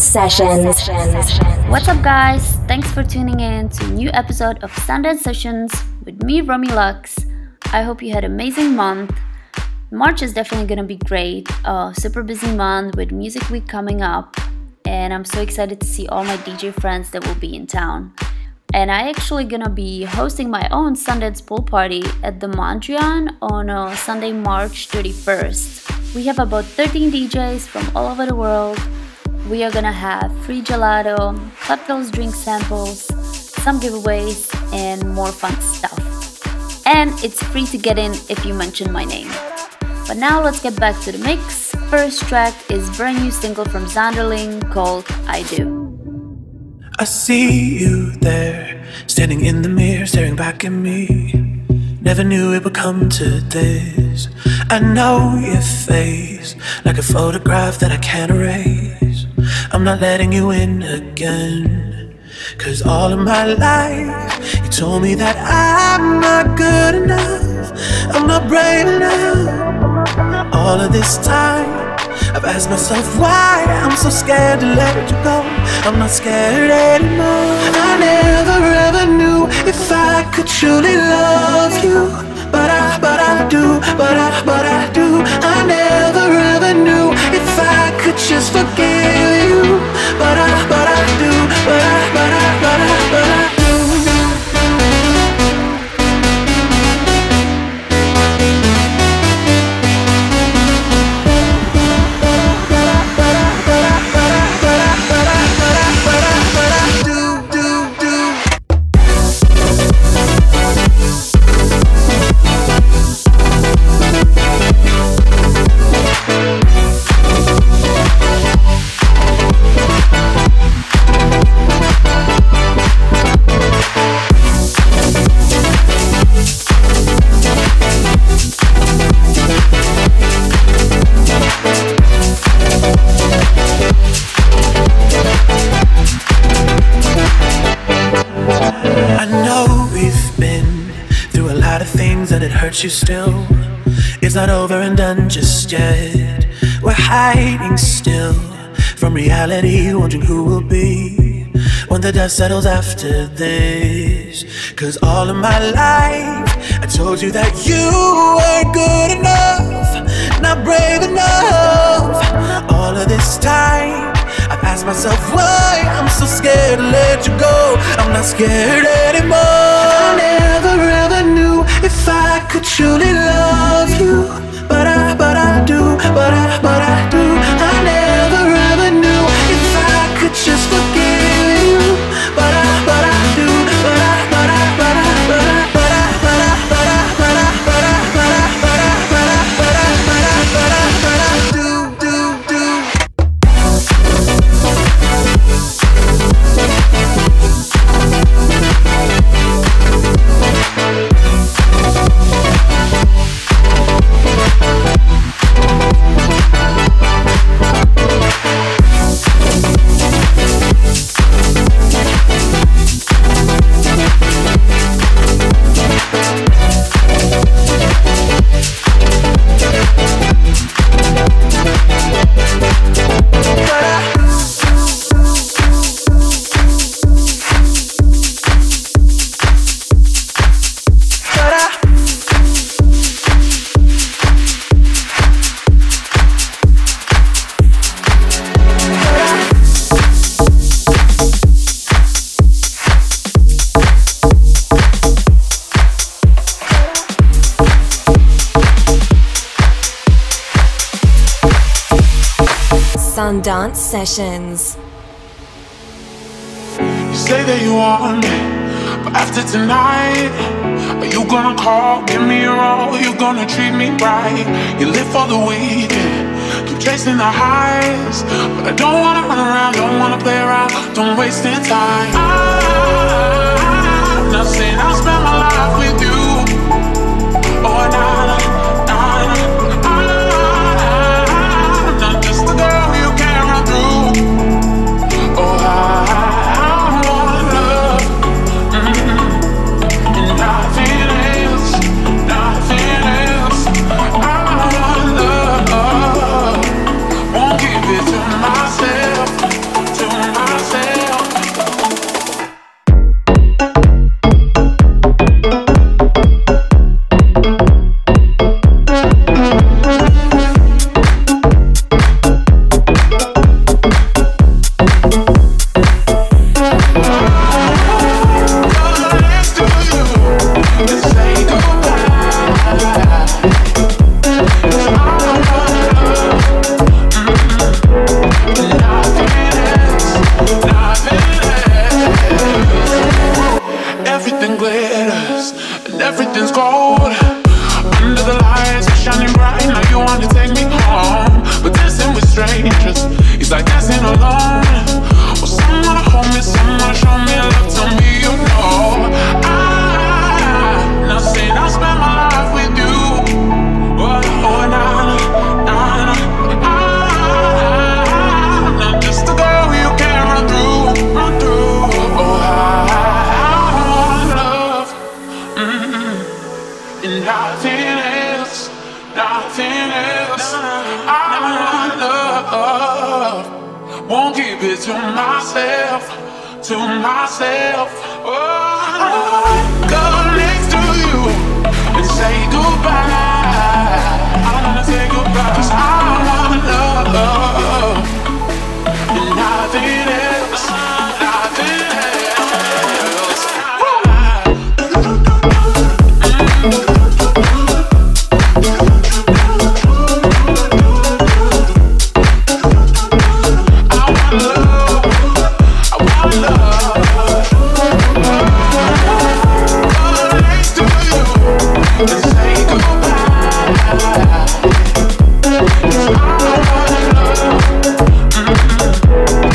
Sessions. What's up, guys? Thanks for tuning in to a new episode of Sundance Sessions with me, Romi Lux. I hope you had an amazing month. March is definitely gonna be great. A super busy month with Music Week coming up, and I'm so excited to see all my DJ friends that will be in town. And I actually gonna be hosting my own Sundance pool party at the Mondrian on uh, Sunday, March 31st. We have about 13 DJs from all over the world we are gonna have free gelato, cocktails, drink samples, some giveaways, and more fun stuff. And it's free to get in if you mention my name. But now let's get back to the mix. First track is brand new single from Zanderling called I Do. I see you there, standing in the mirror, staring back at me. Never knew it would come to this. I know your face, like a photograph that I can't erase. I'm not letting you in again. Cause all of my life, you told me that I'm not good enough. I'm not brave enough. All of this time, I've asked myself why I'm so scared to let you go. I'm not scared anymore. I never ever knew if I could truly love you. But I, but I do, but I, but I do. I never ever knew if I could just forgive you. But I, but I do, but I, but I, the dust settles after this. Cause all of my life, I told you that you weren't good enough, not brave enough. All of this time. I've asked myself why I'm so scared to let you go. I'm not scared anymore. I never ever knew if I could truly love you, but I, but I do, but I, but I do. I never ever knew if I could just Sundance Sessions. You say that you want me, but after tonight, are you gonna call, give me your all? You gonna treat me right? You live for the weekend, keep chasing the highs, but I don't wanna run around, don't wanna play around, don't waste any time. I'm not saying I'll spend my life with you,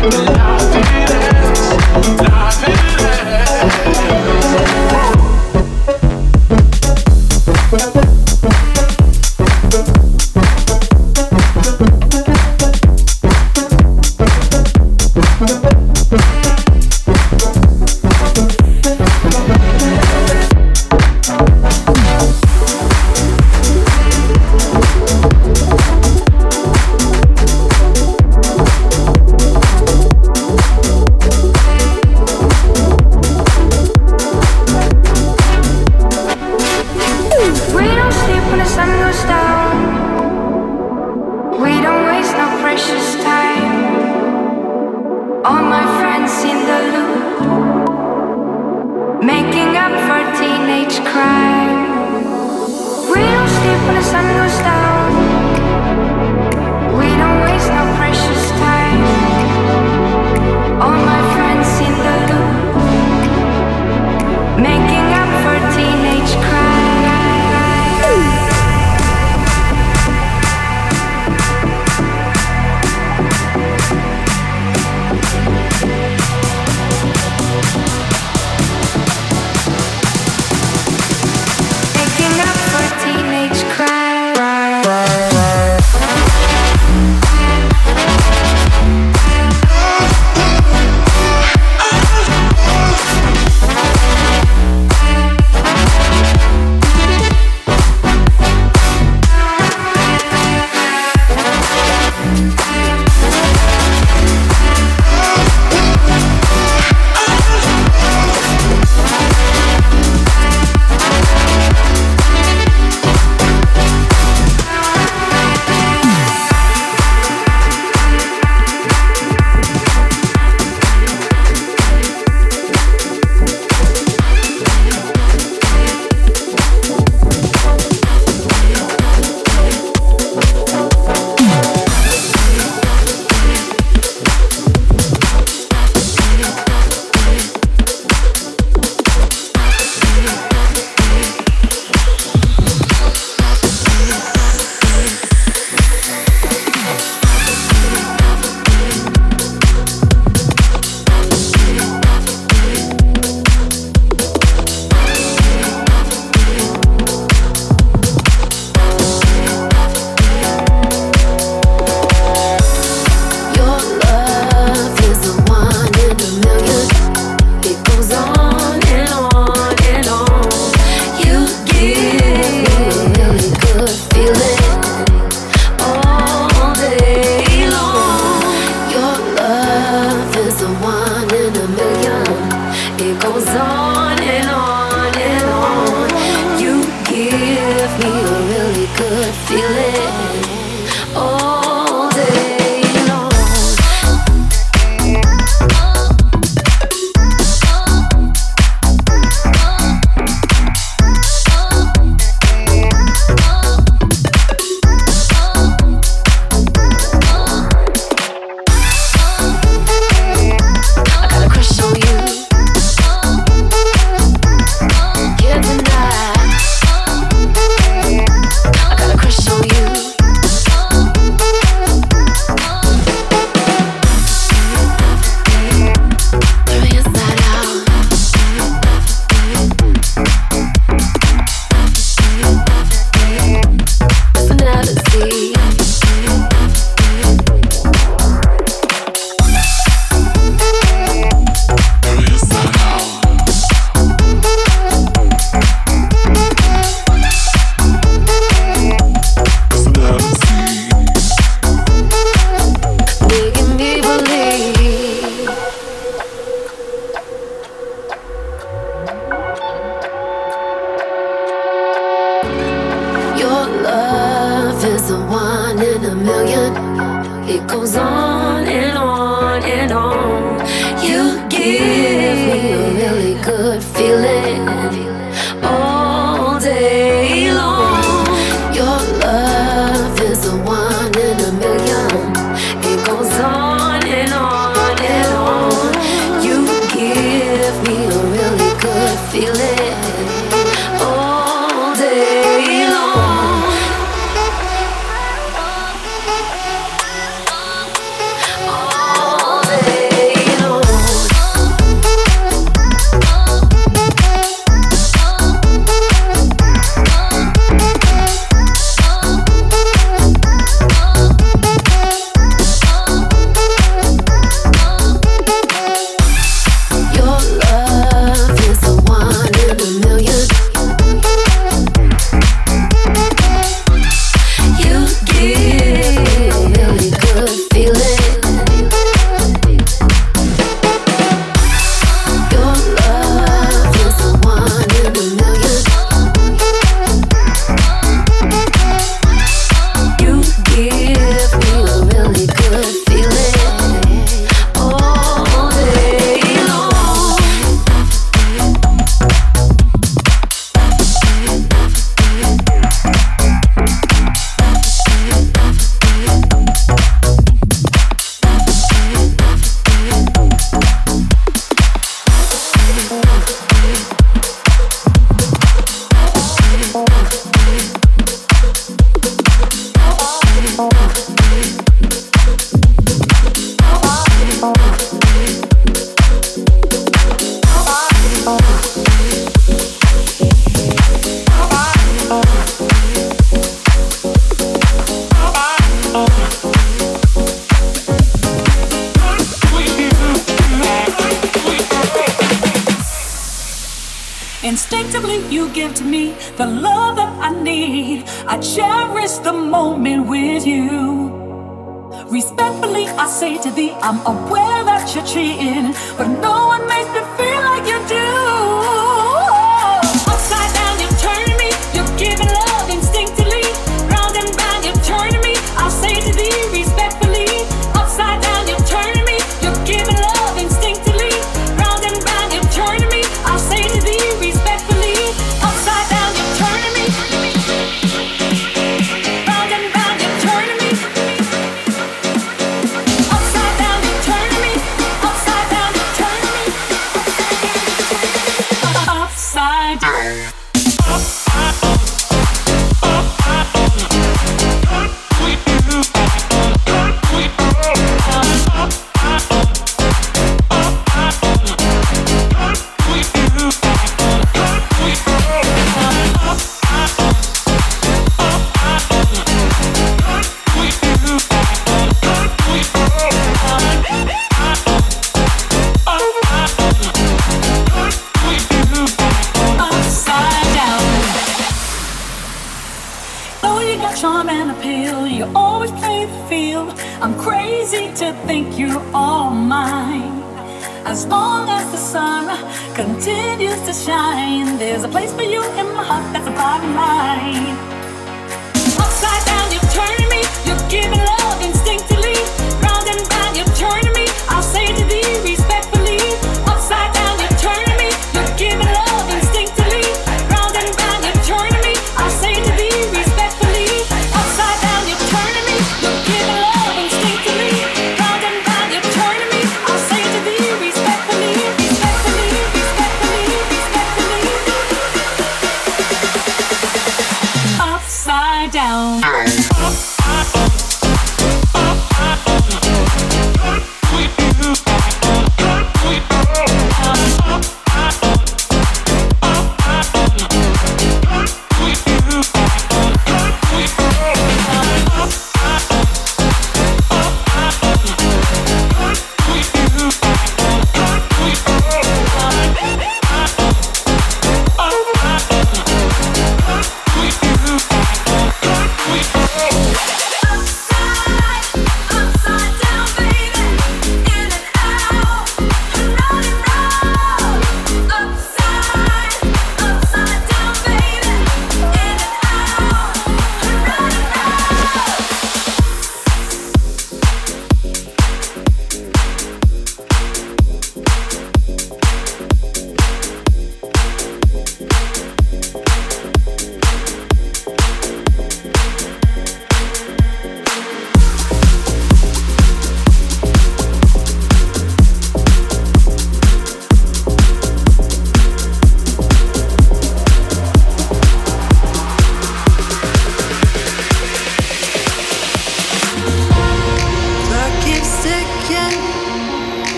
mm, I'm aware that you're cheating, but no. you all mine. As long as the sun continues to shine, there's a place for you in my heart. That's a bottom line. Upside down, you turn me. You're giving love instinct.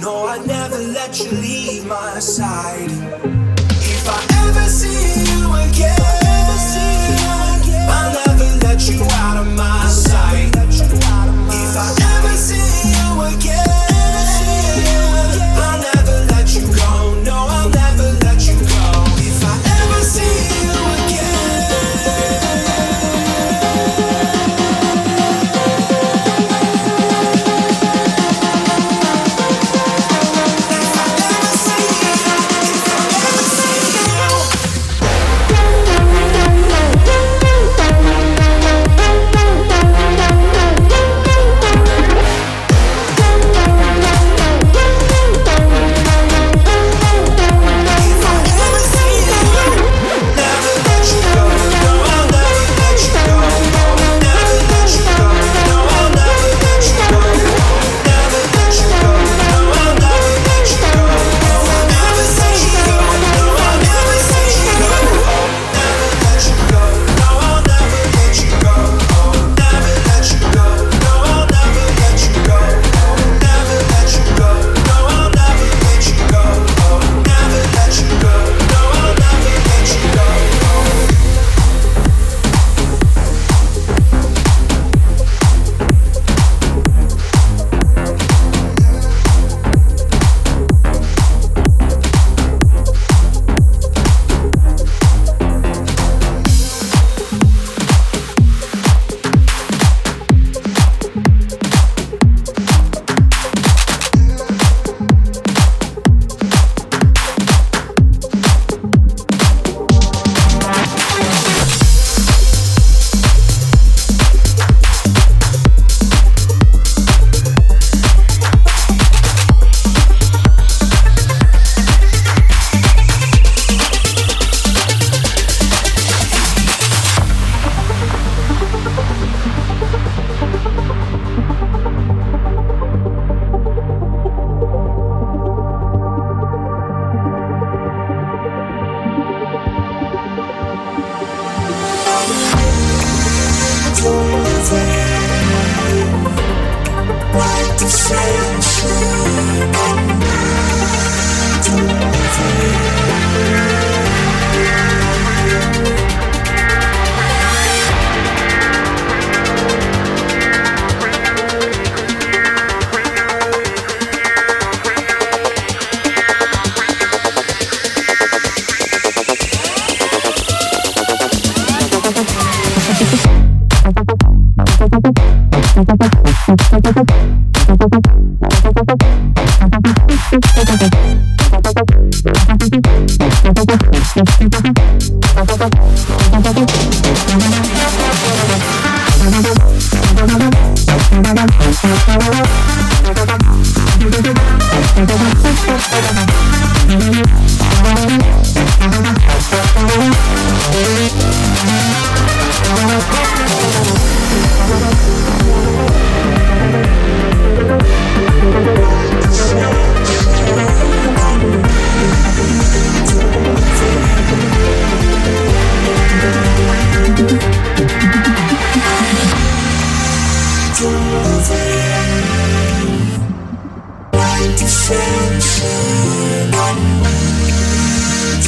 know I never let you leave my side.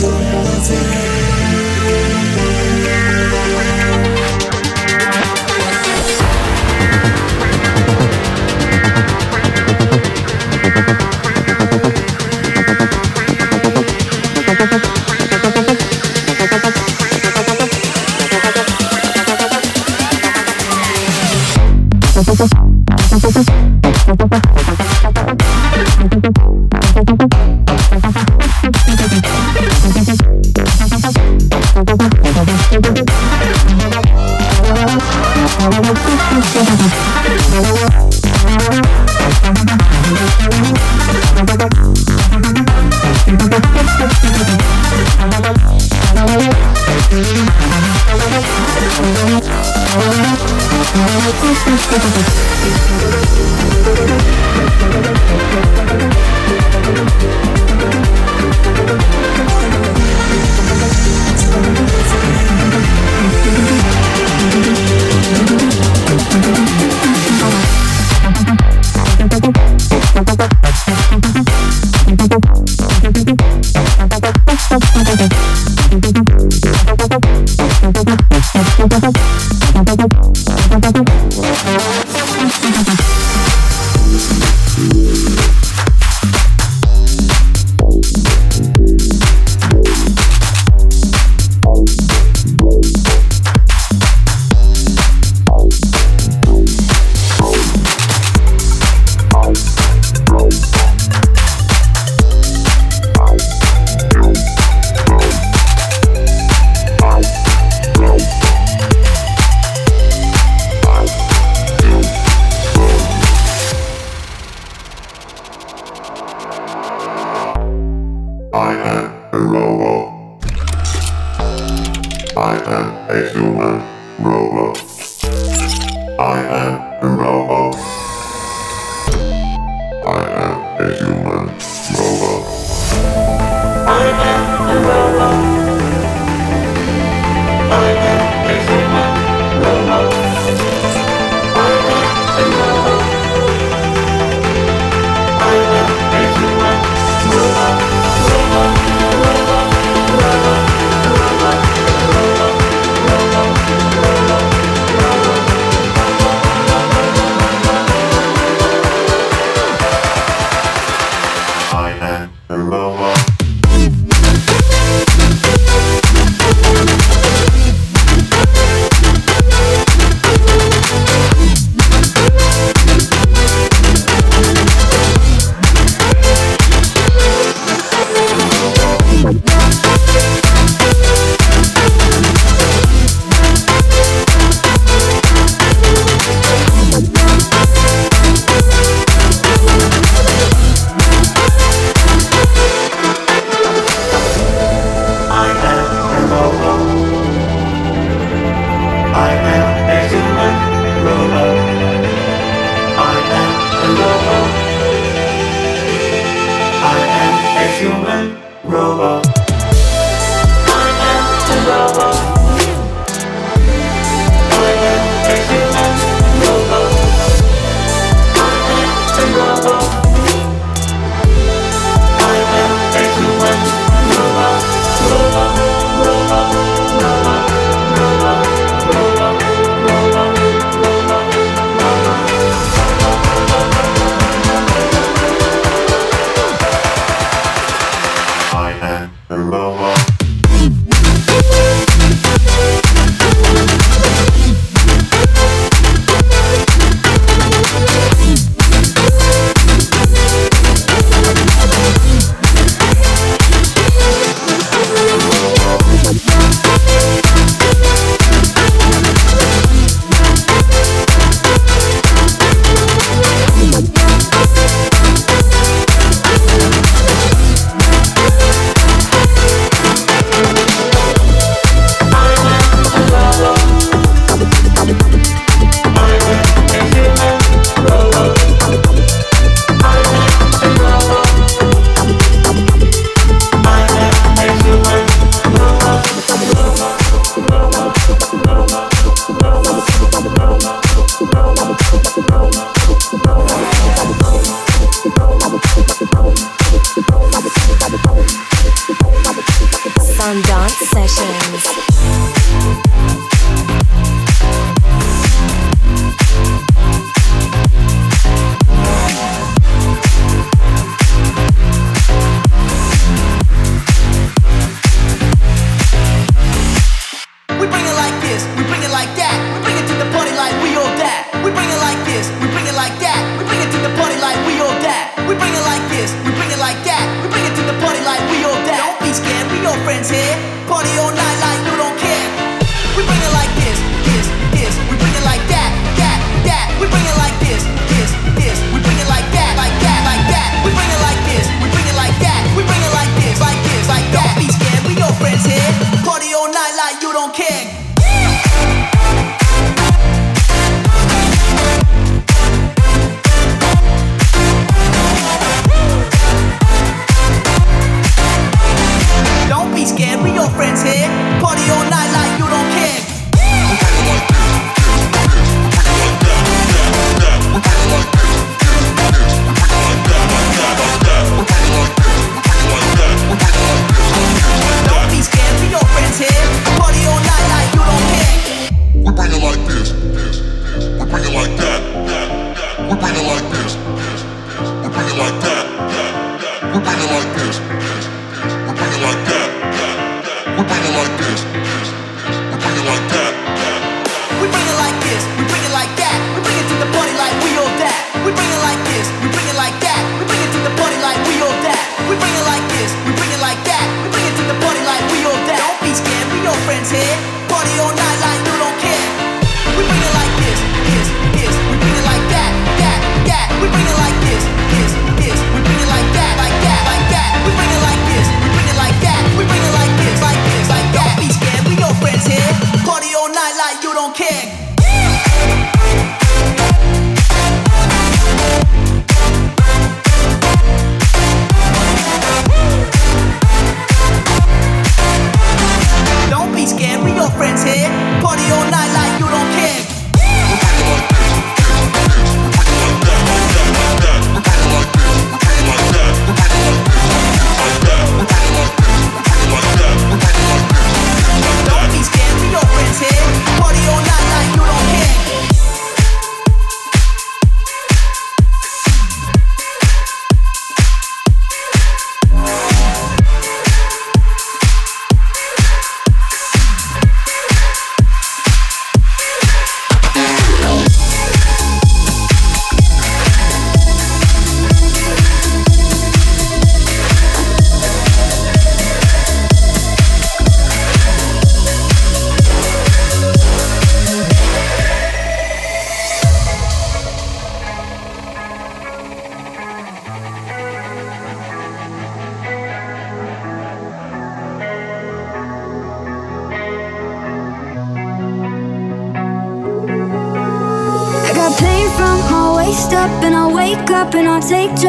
不了解 am a robot. I am a human robot. I am a robot.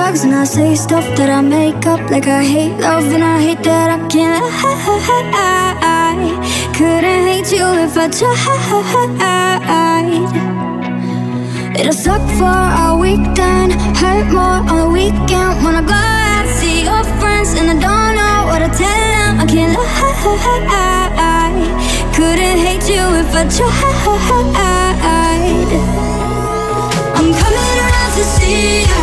Drugs and I say stuff that I make up Like I hate love and I hate that I can't I couldn't hate you if I tried. It'll suck for a weekend Hurt more on the weekend. When I go out, see your friends And I don't know what to tell them. I can't lie. Couldn't hate you if I tried. I'm coming around to see you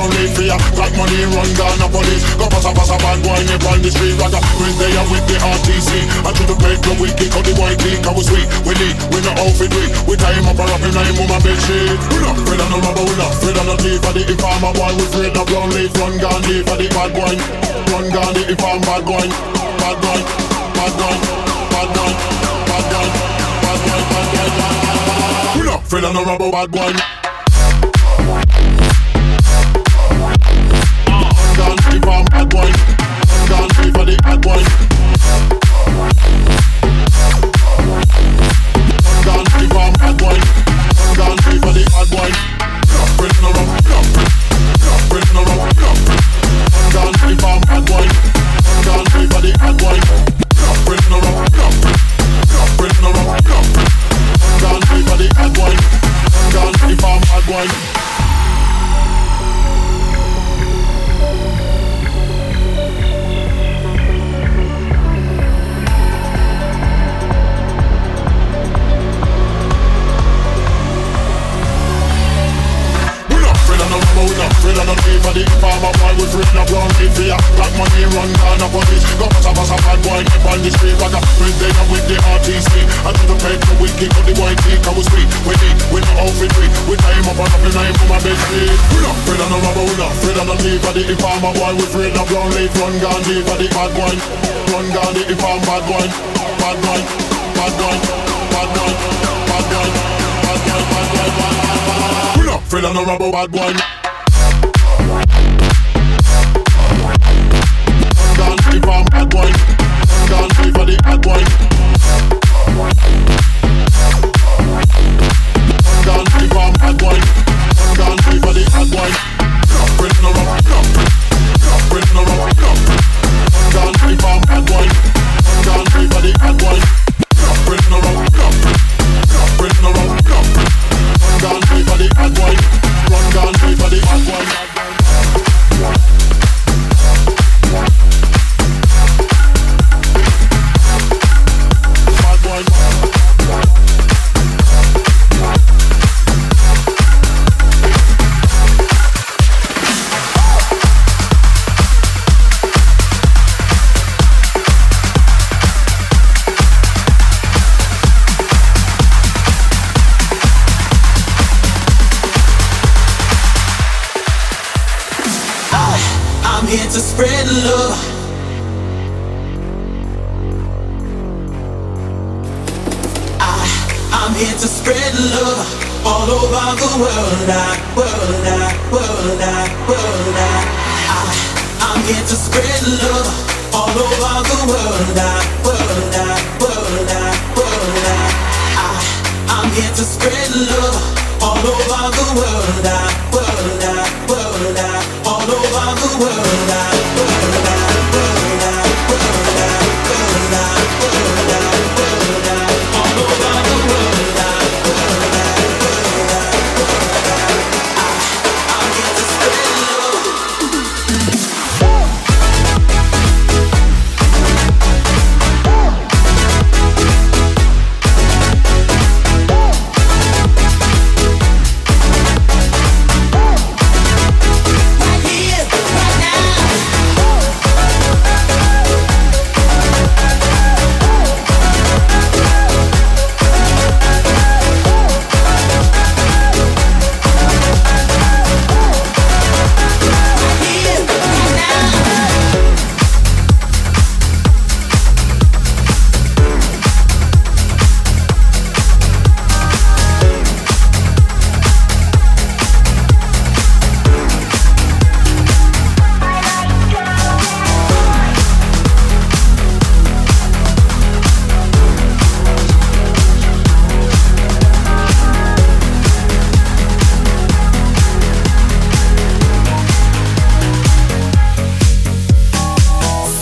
don't live for ya Like money run down a police. Go pass a pass a bad boy nip on the street. Like a quiz they with the RTC I to have paid the week kick out the white leak. I was sweet, we need, we no outfit we We tie him up and wrap him like him my bitch sheet. We not? Afraid of no rubber, we not? Afraid of no tea For the informer boy, we afraid of brown leaf Run Gandhi for the bad boy. Run Gandhi, inform bad boy. Bad boy, bad boy, bad boy, bad boy, bad boy, bad boy, bad boy, bad boy. We not afraid of no rubber, bad boy. boy.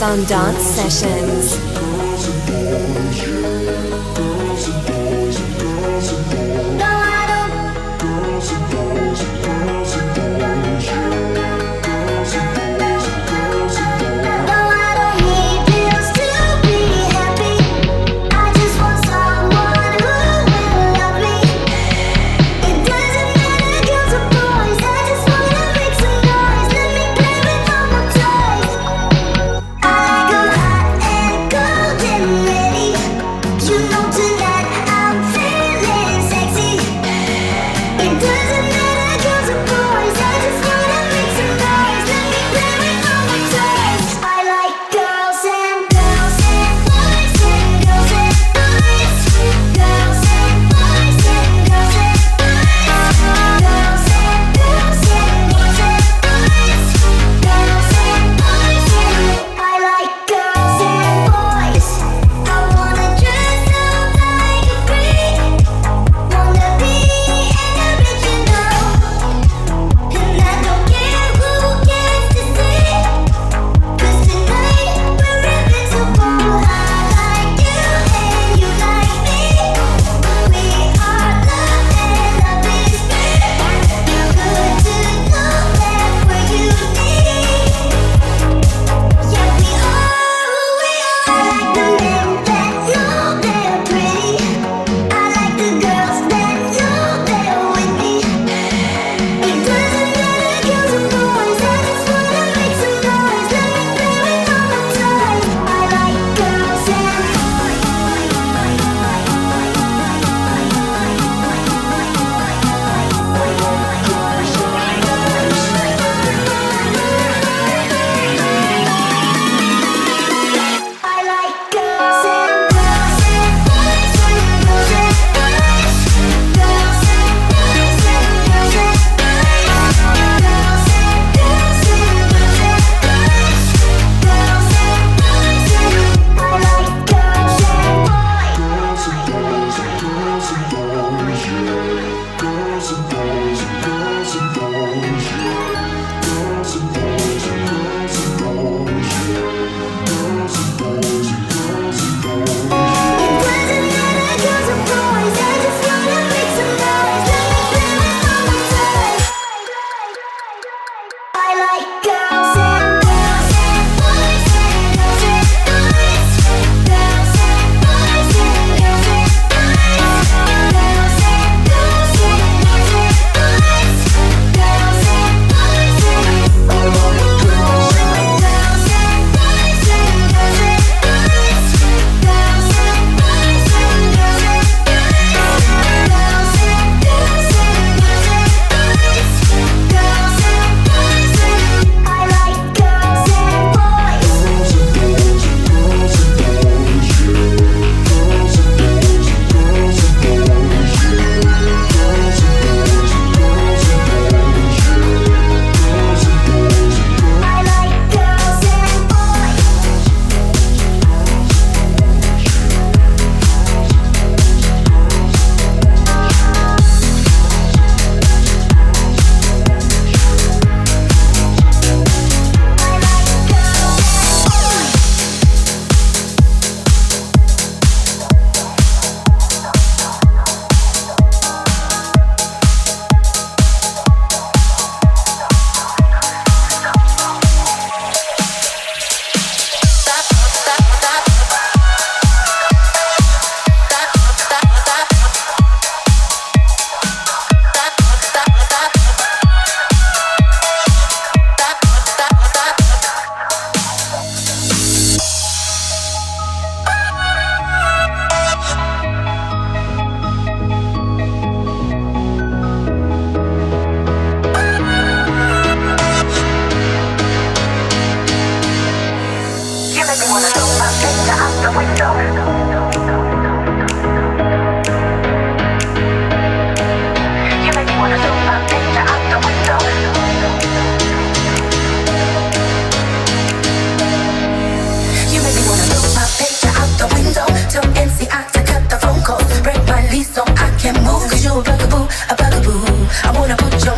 Sundance. To put you. What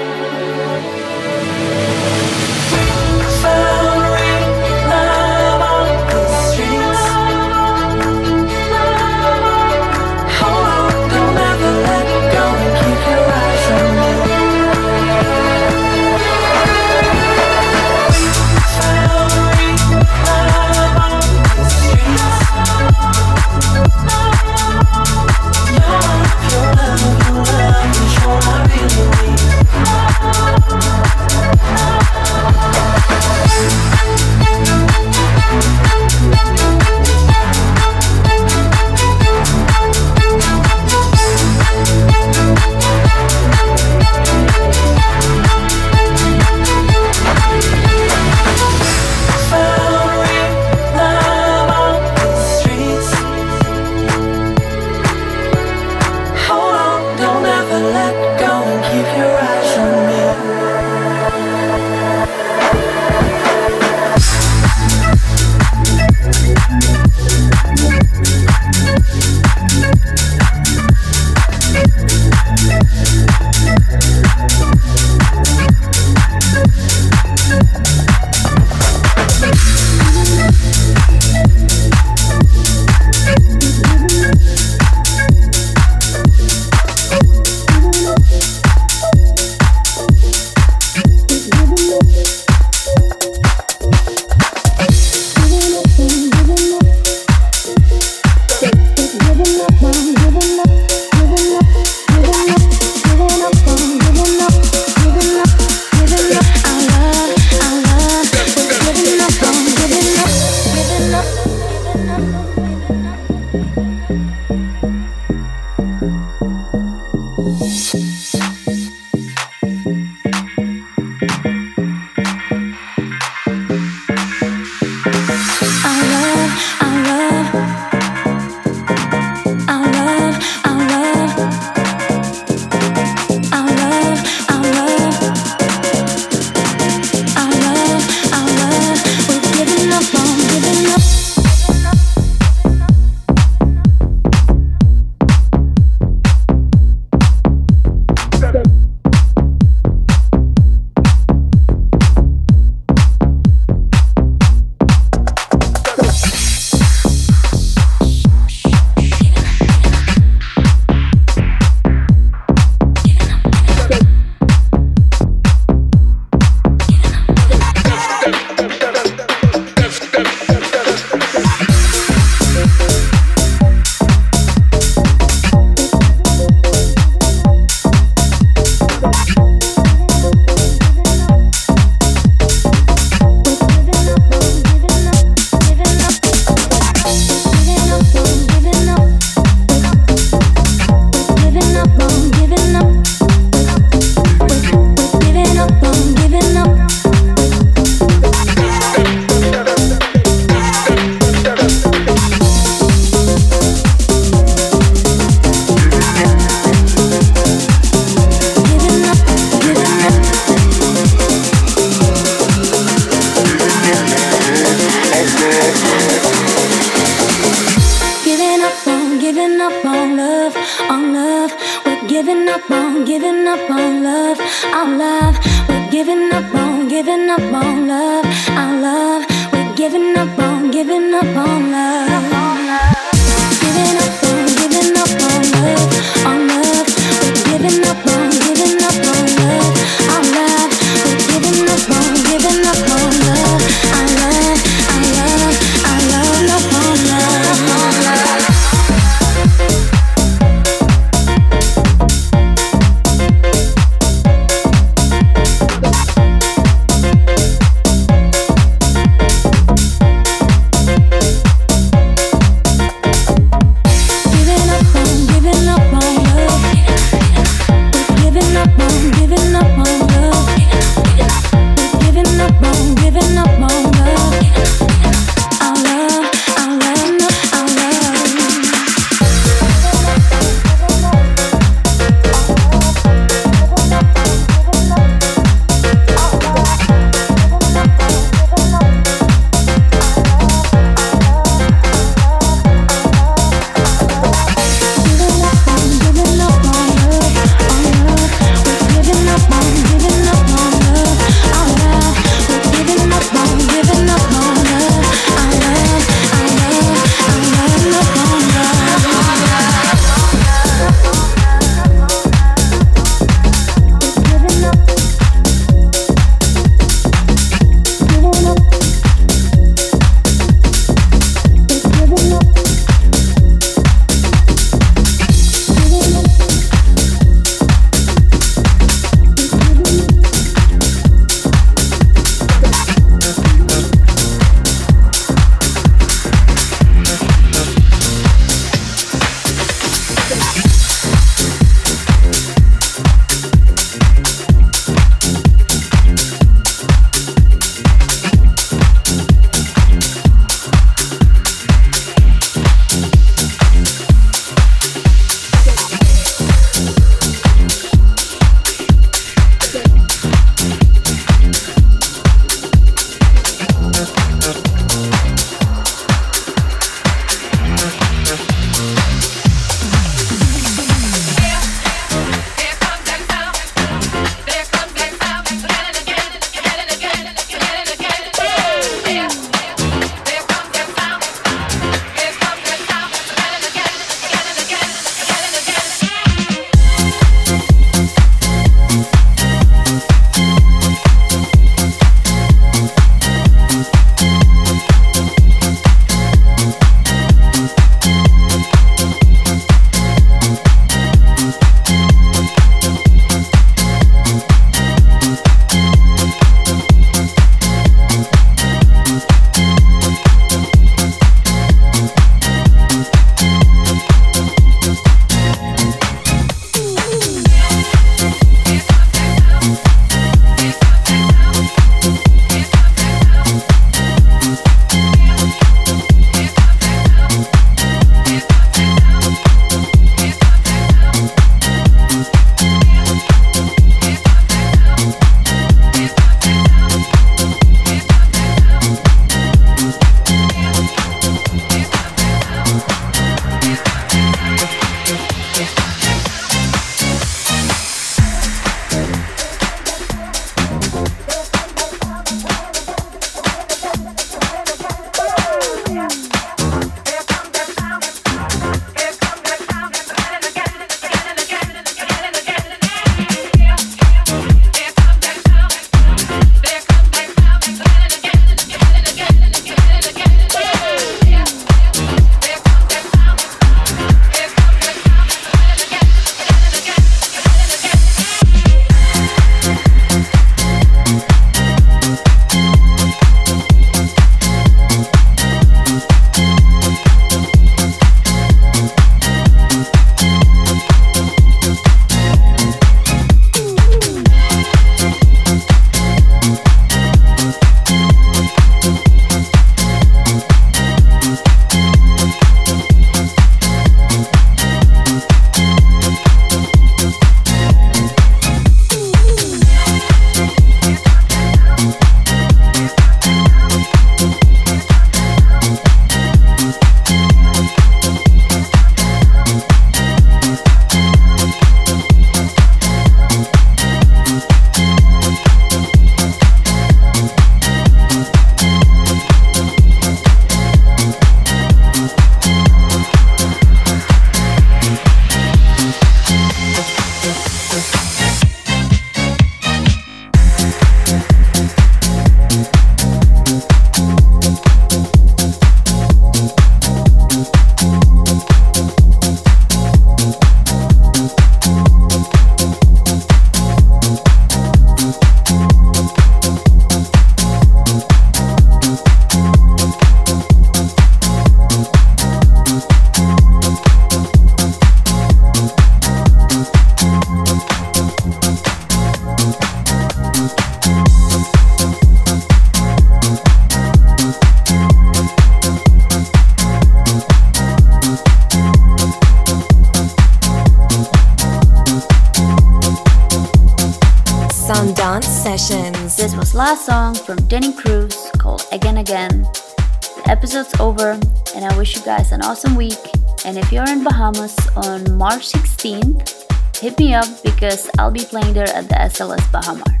awesome week. And if you're in Bahamas on March 16th, hit me up because I'll be playing there at the SLS Baha Mar.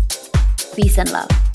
Peace and love.